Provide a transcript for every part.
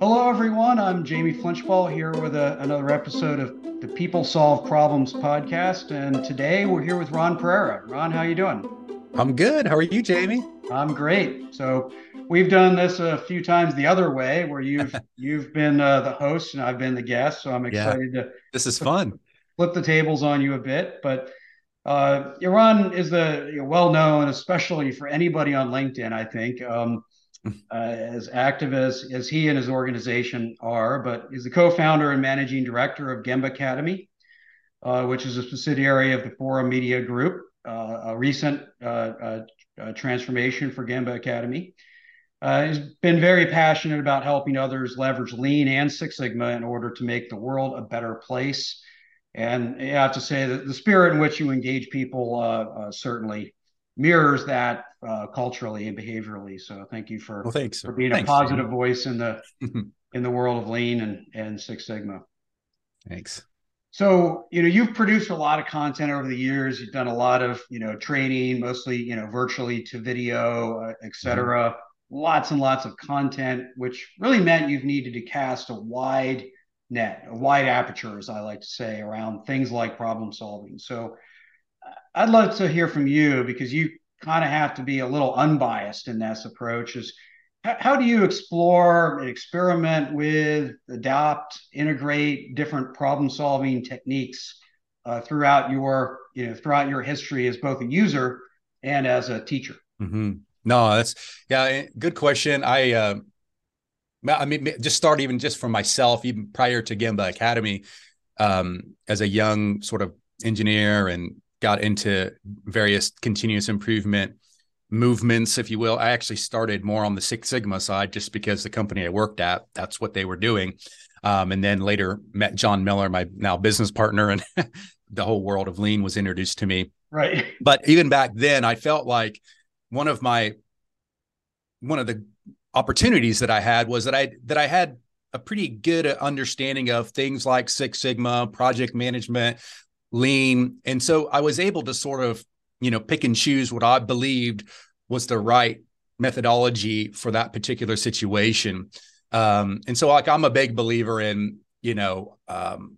Hello, everyone. I'm Jamie Flinchbaugh here with a, another episode of the People Solve Problems podcast, and today we're here with Ron Pereira. Ron, how are you doing? I'm good. How are you, Jamie? I'm great. So we've done this a few times the other way, where you've you've been uh, the host and I've been the guest. So I'm excited yeah, to. This is fun. Flip the tables on you a bit, but uh, Ron is the you know, well known, especially for anybody on LinkedIn. I think. Um, uh, as active as, as he and his organization are, but is the co-founder and managing director of Gemba Academy, uh, which is a subsidiary of the Forum Media Group, uh, a recent uh, uh, transformation for Gemba Academy. he's been very passionate about helping others leverage Lean and Six Sigma in order to make the world a better place. And I have to say that the spirit in which you engage people certainly mirrors that uh, culturally and behaviorally. So thank you for well, thanks, for being thanks, a positive Jim. voice in the in the world of lean and and Six Sigma. Thanks. So you know you've produced a lot of content over the years. You've done a lot of you know training, mostly you know virtually to video, uh, etc. Mm-hmm. Lots and lots of content, which really meant you've needed to cast a wide net, a wide aperture, as I like to say, around things like problem solving. So I'd love to hear from you because you kind of have to be a little unbiased in this approach. Is how, how do you explore, experiment with, adopt, integrate different problem-solving techniques uh, throughout your you know throughout your history as both a user and as a teacher? Mm-hmm. No, that's yeah, eh, good question. I uh, I mean, just start even just for myself, even prior to Gemba Academy, um, as a young sort of engineer and got into various continuous improvement movements, if you will. I actually started more on the Six Sigma side just because the company I worked at, that's what they were doing. Um, and then later met John Miller, my now business partner, and the whole world of lean was introduced to me. Right. But even back then, I felt like one of my one of the opportunities that I had was that I that I had a pretty good understanding of things like Six Sigma, project management, lean. And so I was able to sort of, you know, pick and choose what I believed was the right methodology for that particular situation. Um, and so like I'm a big believer in, you know, um,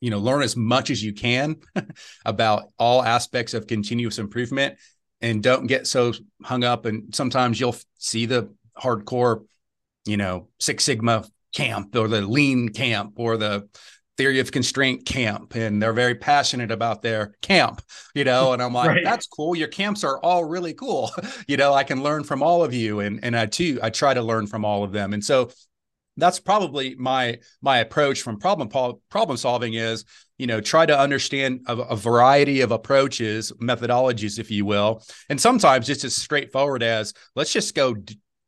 you know, learn as much as you can about all aspects of continuous improvement and don't get so hung up. And sometimes you'll see the hardcore, you know, Six Sigma camp or the lean camp or the theory of constraint camp and they're very passionate about their camp you know? And i'm like right. that's cool. Your camps are all really cool. You know i can learn from all of you and and i too i try to learn from all of them. And so that's probably my my approach from problem problem solving is you know try to understand a, a, variety of approaches methodologies if you will. And sometimes it's as straightforward as let's just go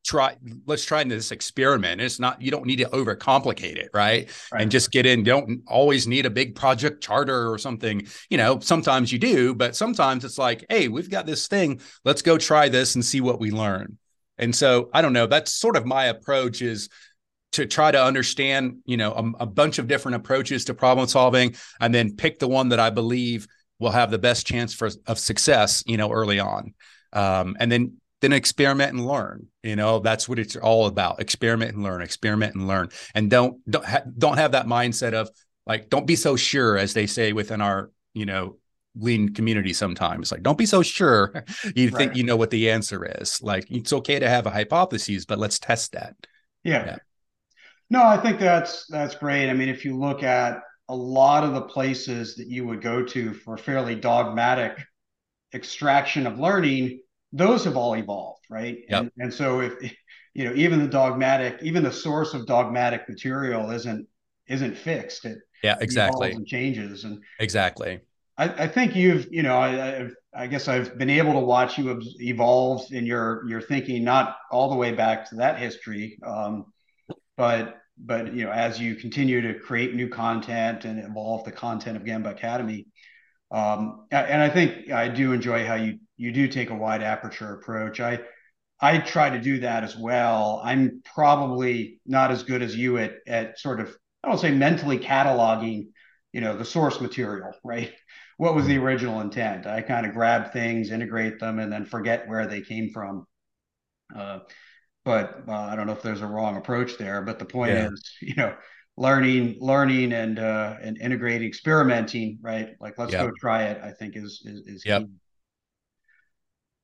try let's try this experiment. It's not you don't need to overcomplicate it right? right. and just get in. Don't always need a big project charter or something. You know sometimes you do but sometimes it's like hey we've got this thing. Let's go try this and see what we learn. And so i don't know. That's sort of my approach is to try to understand you know a, a bunch of different approaches to problem solving and then pick the one that i believe will have the best chance for of success you know early on. Um, and then then experiment and learn you know? That's what it's all about experiment and learn experiment and learn. And don't don't ha- don't have that mindset of like don't be so sure as they say within our you know lean community sometimes. Like don't be so sure you right. think you know what the answer is. Like it's okay to have a hypothesis but let's test that. Yeah. yeah. No i think that's that's great. I mean if you look at a lot of the places that you would go to for fairly dogmatic extraction of learning those have all evolved, right? Yep. And, and so if you know, even the dogmatic, even the source of dogmatic material isn't isn't fixed. It yeah, exactly. And changes and exactly. I, I think you've, you know, I, I've, I guess I've been able to watch you evolve in your your thinking, not all the way back to that history, um, but but you know, as you continue to create new content and evolve the content of Gemba Academy, um, and I think I do enjoy how you you do take a wide aperture approach. I I try to do that as well. I'm probably not as good as you at at sort of I don't say mentally cataloging, you know, the source material, right? What was the original intent? I kind of grab things, integrate them, and then forget where they came from. Uh, but uh, I don't know if there's a wrong approach there. But the point yeah. is, you know, learning, learning, and uh, and integrating, experimenting, right? Like let's yep. go try it. I think is is, is yep. Key.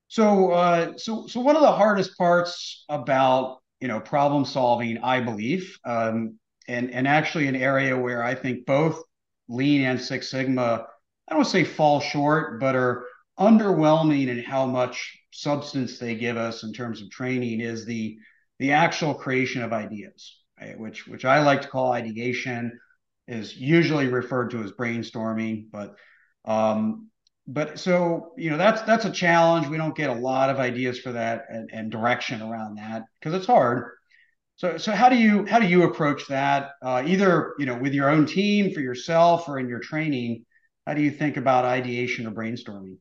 So, uh, so, so one of the hardest parts about you know problem solving, I believe, um, and and actually an area where I think both Lean and Six Sigma, I don't say fall short, but are underwhelming in how much substance they give us in terms of training is the the actual creation of ideas, right? which which I like to call ideation, is usually referred to as brainstorming, but um, but so you know that's that's a challenge. We don't get a lot of ideas for that and, and direction around that because it's hard. So so how do you how do you approach that? Uh, either you know with your own team for yourself or in your training. How do you think about ideation or brainstorming?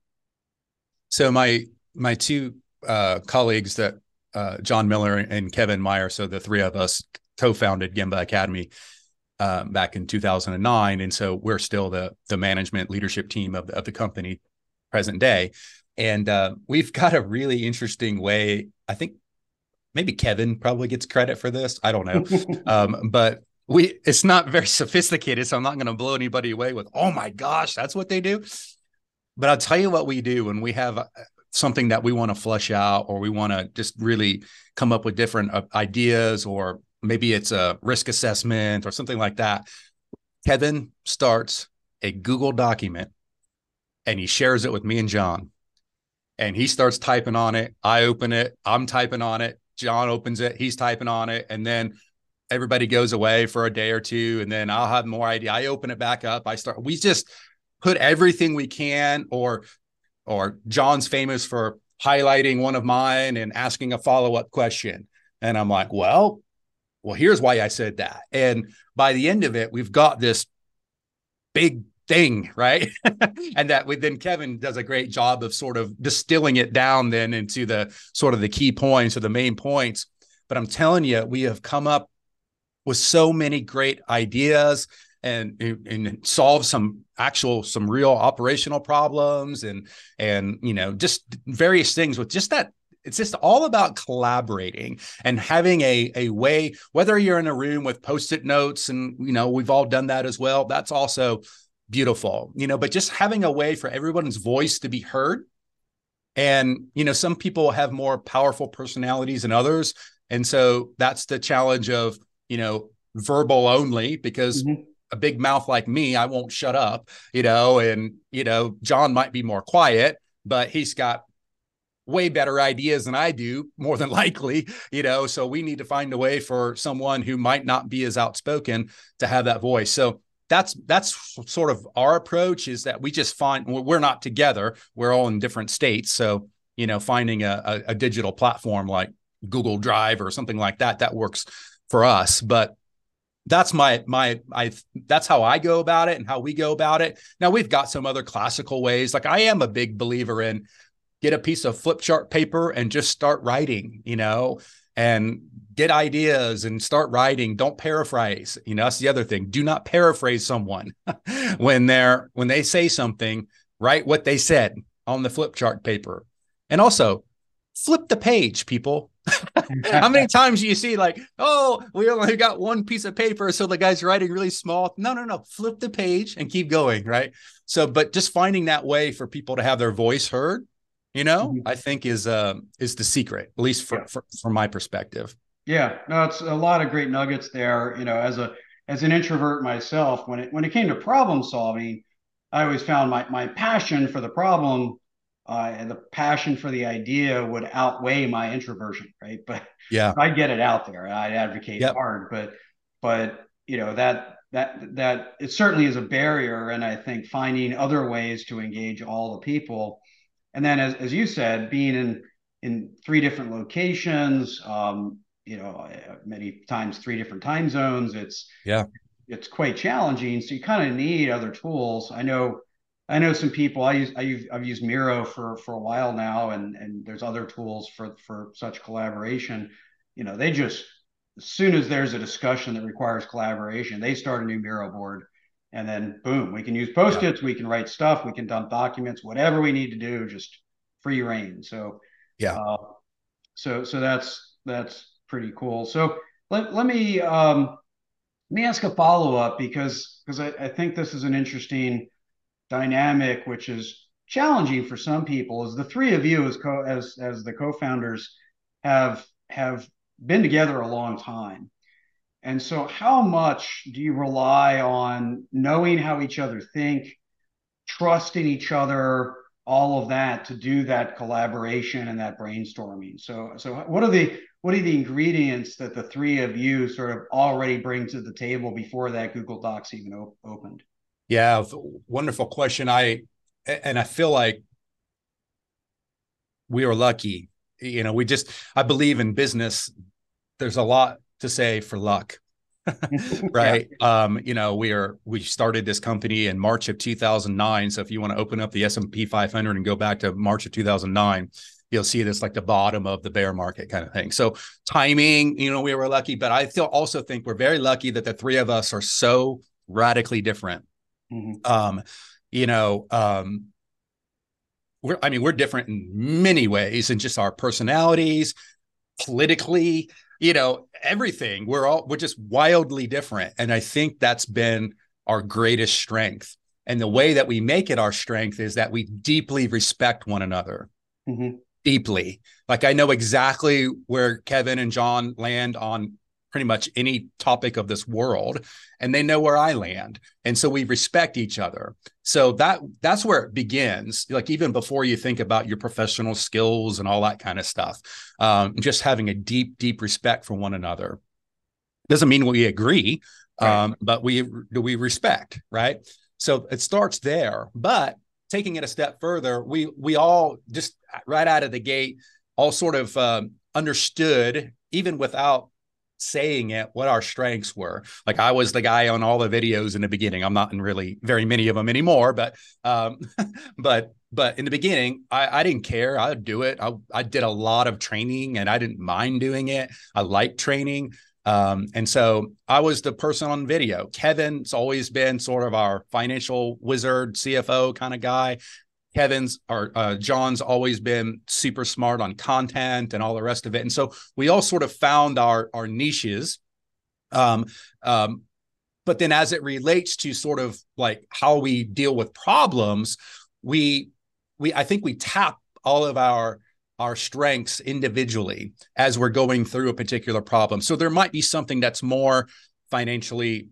So my my two uh, colleagues that uh, John Miller and Kevin Meyer, so the three of us co-founded Gemba Academy uh, back in 2009, and so we're still the the management leadership team of of the company present day, and uh, we've got a really interesting way. I think maybe Kevin probably gets credit for this. I don't know, um, but we it's not very sophisticated, so I'm not going to blow anybody away with oh my gosh, that's what they do. But I'll tell you what we do when we have uh, something that we want to flesh out or we want to just really come up with different uh, ideas or maybe it's a risk assessment or something like that. Kevin starts a Google document and he shares it with me and John. And he starts typing on it. I open it. I'm typing on it. John opens it. He's typing on it. And then everybody goes away for a day or two. And then I'll have more idea. I open it back up. I start, we just put everything we can or or John's famous for highlighting one of mine and asking a follow-up question. And I'm like, well, well, here's why I said that. And by the end of it, we've got this big thing, right? and that we then Kevin does a great job of sort of distilling it down then into the sort of the key points or the main points. But I'm telling you, we have come up with so many great ideas and and solve some actual some real operational problems and and you know just various things with just that it's just all about collaborating and having a a way whether you're in a room with post-it notes and you know we've all done that as well that's also beautiful you know but just having a way for everyone's voice to be heard. And you know some people have more powerful personalities than others. And so that's the challenge of you know verbal only because mm-hmm. a big mouth like me, I won't shut up, you know, and you know, John might be more quiet, but he's got way better ideas than I do, more than likely, you know. So we need to find a way for someone who might not be as outspoken to have that voice. So that's that's sort of our approach is that we just find we're not together, we're all in different states. So you know, finding a, a, a digital platform like Google Drive or something like that that works for us. But that's my my I that's how I go about it and how we go about it. Now we've got some other classical ways. Like I am a big believer in get a piece of flip chart paper and just start writing, you know, and get ideas and start writing. Don't paraphrase. You know, that's the other thing. Do not paraphrase someone when they're when they say something, write what they said on the flip chart paper. And also flip the page, people. How many times do you see like, oh, we only got one piece of paper, so the guy's writing really small? No, no, no. Flip the page and keep going, right? So, but just finding that way for people to have their voice heard, you know, mm-hmm. I think is uh is the secret, at least for, yeah. for from my perspective. Yeah, no, it's a lot of great nuggets there. You know, as a as an introvert myself, when it when it came to problem solving, I always found my my passion for the problem uh, and the passion for the idea would outweigh my introversion, right? But yeah, I get it out there. I'd advocate yep. hard, but but you know that that that it certainly is a barrier, and I think finding other ways to engage all the people, and then as as you said, being in in three different locations, um, you know, many times three different time zones. It's yeah, it's quite challenging. So you kind of need other tools. I know I know some people. I use I use I've used Miro for for a while now, and and there's other tools for for such collaboration. You know, they just as soon as there's a discussion that requires collaboration, they start a new Miro board, and then boom, we can use post-its, yeah. we can write stuff, we can dump documents, whatever we need to do, just free reign. So yeah, uh, so so that's that's pretty cool. So let let me um, let me ask a follow up because because I, I think this is an interesting dynamic, which is challenging for some people. Is the three of you as co as as the co-founders have have been together a long time. And so, how much do you rely on knowing how each other think, trusting each other, all of that to do that collaboration and that brainstorming? So, so what are the what are the ingredients that the three of you sort of already bring to the table before that Google Docs even op- opened? Yeah, wonderful question. I and I feel like we are lucky. You know, we just I believe in business. There's a lot to say for luck. right yeah. um you know we are we started this company in march of 2009 so if you want to open up the s&p 500 and go back to march of 2009 you'll see this like the bottom of the bear market kind of thing so timing you know we were lucky but i still also think we're very lucky that the three of us are so radically different mm-hmm. um you know um we're i mean we're different in many ways in just our personalities politically you know everything. We're all we're just wildly different. And i think that's been our greatest strength. And the way that we make it our strength is that we deeply respect one another. Mm-hmm. deeply. Like i know exactly where kevin and john land on pretty much any topic of this world and they know where I land. And so we respect each other. So that that's where it begins. Like even before you think about your professional skills and all that kind of stuff, um, just having a deep, deep respect for one another doesn't mean we agree, right. um, but we do we respect, right? So it starts there. But taking it a step further, we we all just right out of the gate all sort of um, understood, even without saying it what our strengths were. Like i was the guy on all the videos in the beginning. I'm not in really very many of them anymore but um but but in the beginning i i didn't care. I'd do it. I, I did a lot of training and i didn't mind doing it. I liked training. Um, and so I was the person on video. Kevin's always been sort of our financial wizard, CFO kind of guy. Kevin's or uh, John's always been super smart on content and all the rest of it, and so we all sort of found our our niches. Um, um, but then as it relates to sort of like how we deal with problems, we we I think we tap all of our our strengths individually as we're going through a particular problem. So there might be something that's more financially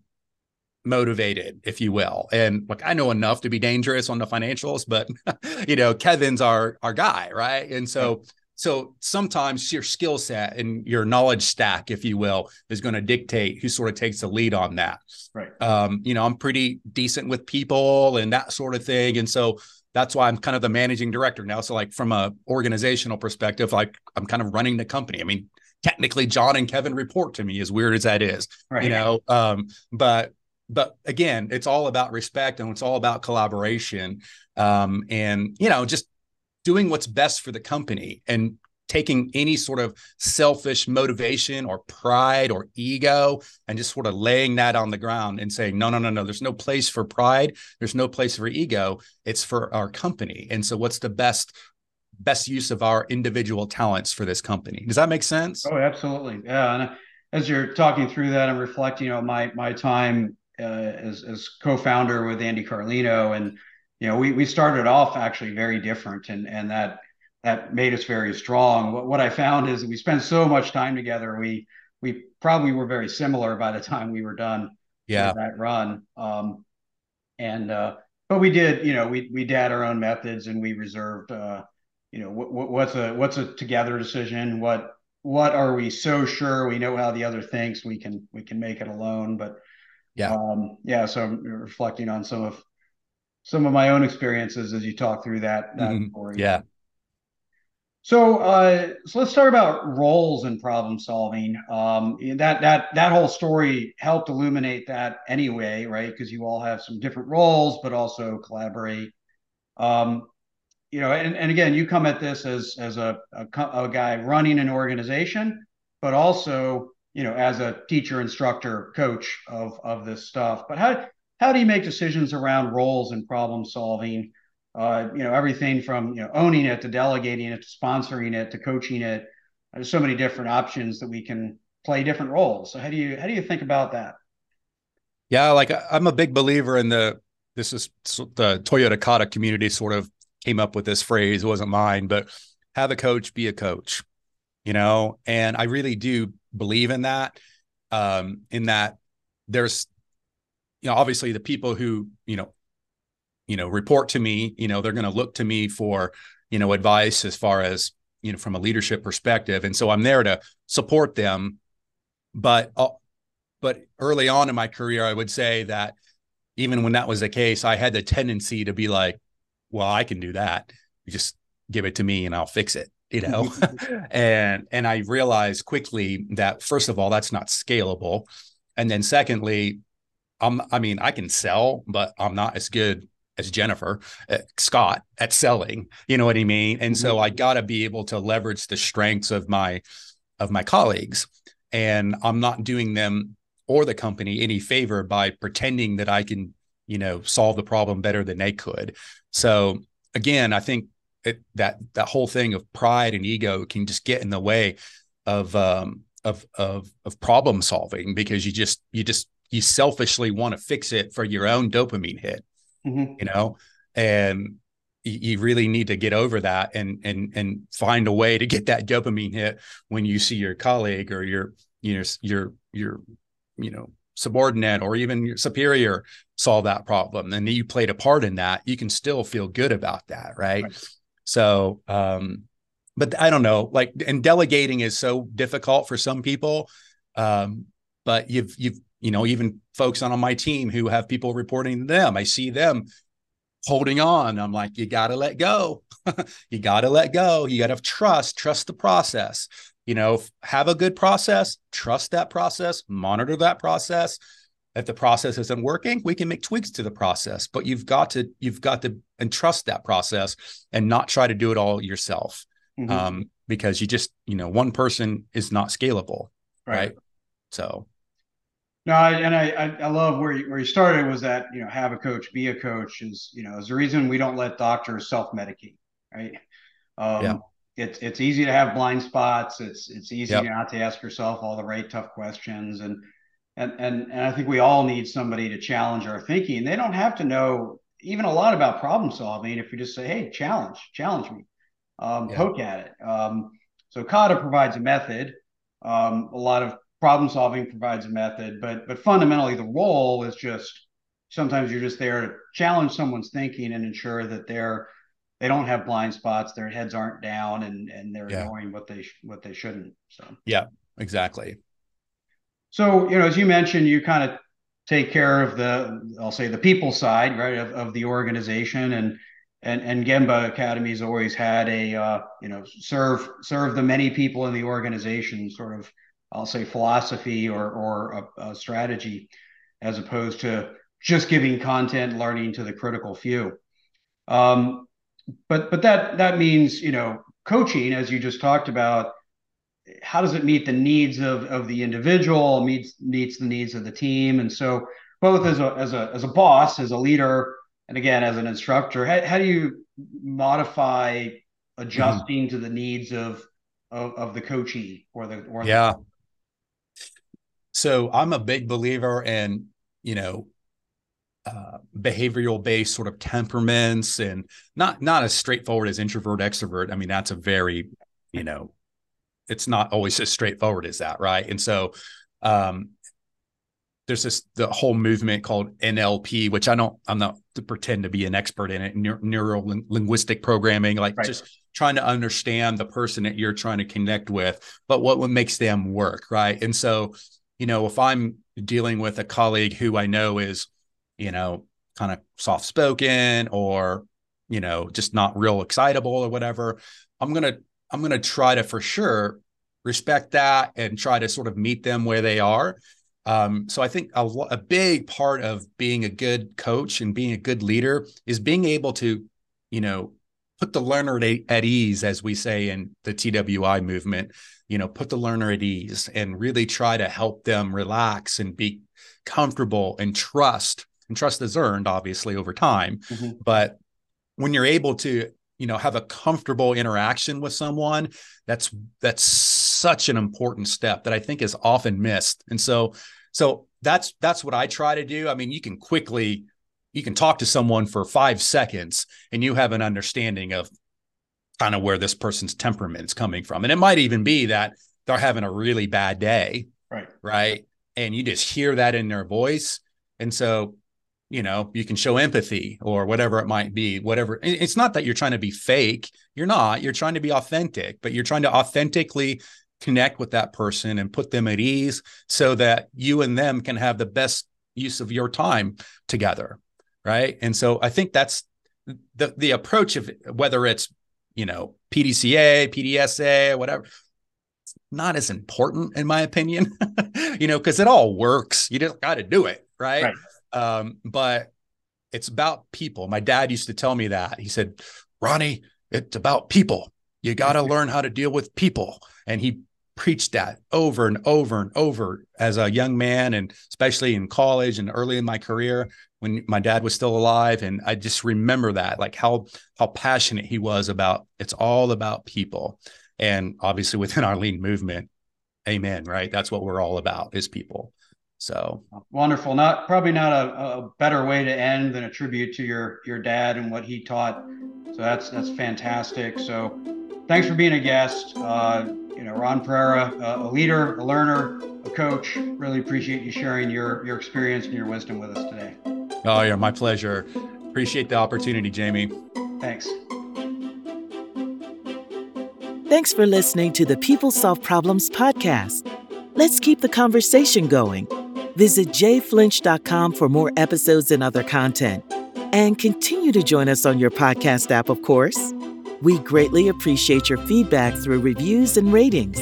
motivated, if you will. And like I know enough to be dangerous on the financials, but you know, Kevin's our our guy, right? And so so sometimes your skill set and your knowledge stack, if you will, is going to dictate who sort of takes the lead on that. Right. Um, you know, I'm pretty decent with people and that sort of thing. And so that's why I'm kind of the managing director now. So like from a organizational perspective, like I'm kind of running the company. I mean, technically John and Kevin report to me as weird as that is, right. you know, um, but but again, it's all about respect and it's all about collaboration. Um, and you know, just doing what's best for the company and taking any sort of selfish motivation or pride or ego and just sort of laying that on the ground and saying no no no no there's no place for pride. There's no place for ego. It's for our company. And so what's the best best use of our individual talents for this company? Does that make sense? Oh absolutely. Yeah and as you're talking through that i'm reflecting on my my time uh, as, as co-founder with Andy Carlino, and you know we we started off actually very different, and and that that made us very strong. What, what I found is we spent so much time together. We we probably were very similar by the time we were done. Yeah, that run. Um, and uh, but we did, you know, we we had our own methods, and we reserved, uh, you know, what, what's a what's a together decision. What what are we so sure we know how the other thinks we can we can make it alone, but yeah. Um, yeah. So I'm reflecting on some of some of my own experiences as you talk through that, that mm-hmm. story. Yeah. So, uh, so let's talk about roles in problem solving. Um, that that that whole story helped illuminate that anyway, right? Because you all have some different roles, but also collaborate. Um, you know, and, and again, you come at this as as a, a, a guy running an organization, but also you know, as a teacher, instructor, coach of of this stuff. But how how do you make decisions around roles and problem solving? Uh, you know, everything from you know owning it to delegating it to sponsoring it to coaching it. there's so many different options that we can play different roles. So how do you how do you think about that? Yeah, like I'm a big believer in the this is the Toyota Kata community sort of came up with this phrase. It wasn't mine, but have a coach, be a coach. You know, and I really do believe in that. Um, in that there's, you know, obviously the people who you know, you know, report to me. You know, they're going to look to me for you know advice as far as you know from a leadership perspective, and so I'm there to support them. But uh, but early on in my career, I would say that even when that was the case, I had the tendency to be like, well, I can do that. You just give it to me and I'll fix it, you know? and and I realized quickly that first of all, that's not scalable. And then secondly, I'm I mean, I can sell, but I'm not as good as Jennifer uh, Scott at selling. You know what I mean? And so I mm-hmm. got to be able to leverage the strengths of my of my colleagues and I'm not doing them or the company any favor by pretending that I can, you know, solve the problem better than they could. So again, I think it, that that whole thing of pride and ego can just get in the way of um, of of of problem solving because you just you just you selfishly want to fix it for your own dopamine hit, mm-hmm. you know, and you really need to get over that and and and find a way to get that dopamine hit when you see your colleague or your you know your your you know subordinate or even your superior solve that problem and you played a part in that you can still feel good about that right, right. So um but i don't know like and delegating is so difficult for some people um but you've you've you know even folks on, on my team who have people reporting to them i see them holding on. I'm like you got to let go. You got to let go. You got to trust trust the process. You know have a good process trust that process monitor that process if the process isn't working we can make tweaks to the process but you've got to you've got to entrust that process and not try to do it all yourself mm-hmm. um, because you just you know one person is not scalable right, right? so no, I, and I, I love where you, where you started was that you know have a coach, be a coach is you know is the reason we don't let doctors self medicate, right? Um, yeah it's it's easy to have blind spots. It's it's easy yep. not to ask yourself all the right tough questions, and and and and I think we all need somebody to challenge our thinking. They don't have to know even a lot about problem solving. If you just say, "Hey, challenge, challenge me, um, yep. poke at it." Um, so Kata provides a method. Um, a lot of problem solving provides a method, but but fundamentally the role is just sometimes you're just there to challenge someone's thinking and ensure that they're they don't have blind spots their heads aren't down and and they're yeah. ignoring what they sh- what they shouldn't so yeah exactly so you know as you mentioned you kind of take care of the i'll say the people side right of, of the organization. And and and gemba has always had a uh, you know serve serve the many people in the organization sort of i'll say philosophy or or a, a strategy as opposed to just giving content learning to the critical few. Um, but but that that means you know coaching as you just talked about how does it meet the needs of of the individual meets meets the needs of the team? And so both as a as a as a boss as a leader and again as an instructor how, how do you modify adjusting mm-hmm. to the needs of, of of the coachee or the or yeah. The- so i'm a big believer in you know uh, behavioral based sort of temperaments and not not as straightforward as introvert extrovert. I mean that's a very you know it's not always as straightforward as that right and so um there's this the whole movement called nlp which i don't i'm not to pretend to be an expert in it neuro linguistic programming like right. just trying to understand the person that you're trying to connect with but what, what makes them work right and so you know if i'm dealing with a colleague who i know is you know, kind of soft spoken or, you know, just not real excitable or whatever, I'm going to, I'm going to try to for sure respect that and try to sort of meet them where they are. Um, so I think a, a big part of being a good coach and being a good leader is being able to, you know, put the learner at, at ease, as we say in the TWI movement, you know, put the learner at ease and really try to help them relax and be comfortable and trust and trust is earned obviously over time mm-hmm. but when you're able to you know have a comfortable interaction with someone that's that's such an important step that I think is often missed. And so, so that's that's what I try to do. I mean, you can quickly you can talk to someone for five seconds and you have an understanding of kind of where this person's temperament is coming from. And it might even be that they're having a really bad day. Right. Right. And you just hear that in their voice. And so, you know, you can show empathy or whatever it might be, whatever. It's not that you're trying to be fake. You're not. You're trying to be authentic, but you're trying to authentically connect with that person and put them at ease so that you and them can have the best use of your time together. Right. And so I think that's the the approach of whether it's, you know, PDCA, PDSA, whatever, not as important in my opinion, you know, because it all works. You just got to do it, right? right. Um, but it's about people. My dad used to tell me that. He said, Ronnie, it's about people. You got to learn how to deal with people. And he preached that over and over and over as a young man, and especially in college and early in my career when my dad was still alive. And I just remember that, like how how passionate he was about it's all about people and obviously within our lean movement amen right that's what we're all about is people so. Wonderful. Not probably not a, a, better way to end than a tribute to your your dad and what he taught. So that's that's fantastic. So thanks for being a guest. Uh, you know ron pereira a leader a learner a coach. Really appreciate you sharing your your experience and your wisdom with us today. Oh yeah my pleasure. Appreciate the opportunity jamie. Thanks. Thanks for listening to the People Solve Problems podcast. Let's keep the conversation going. Visit jflinch.com for more episodes and other content. And continue to join us on your podcast app, of course. We greatly appreciate your feedback through reviews and ratings.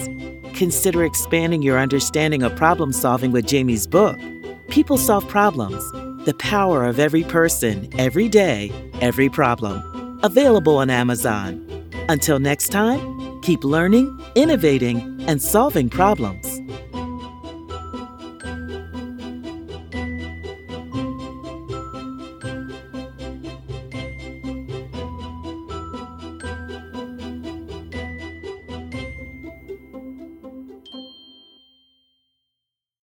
Consider expanding your understanding of problem solving with Jamie's book, People Solve Problems The Power of Every Person, Every Day, Every Problem. Available on Amazon. Until next time, Keep learning, innovating, and solving problems.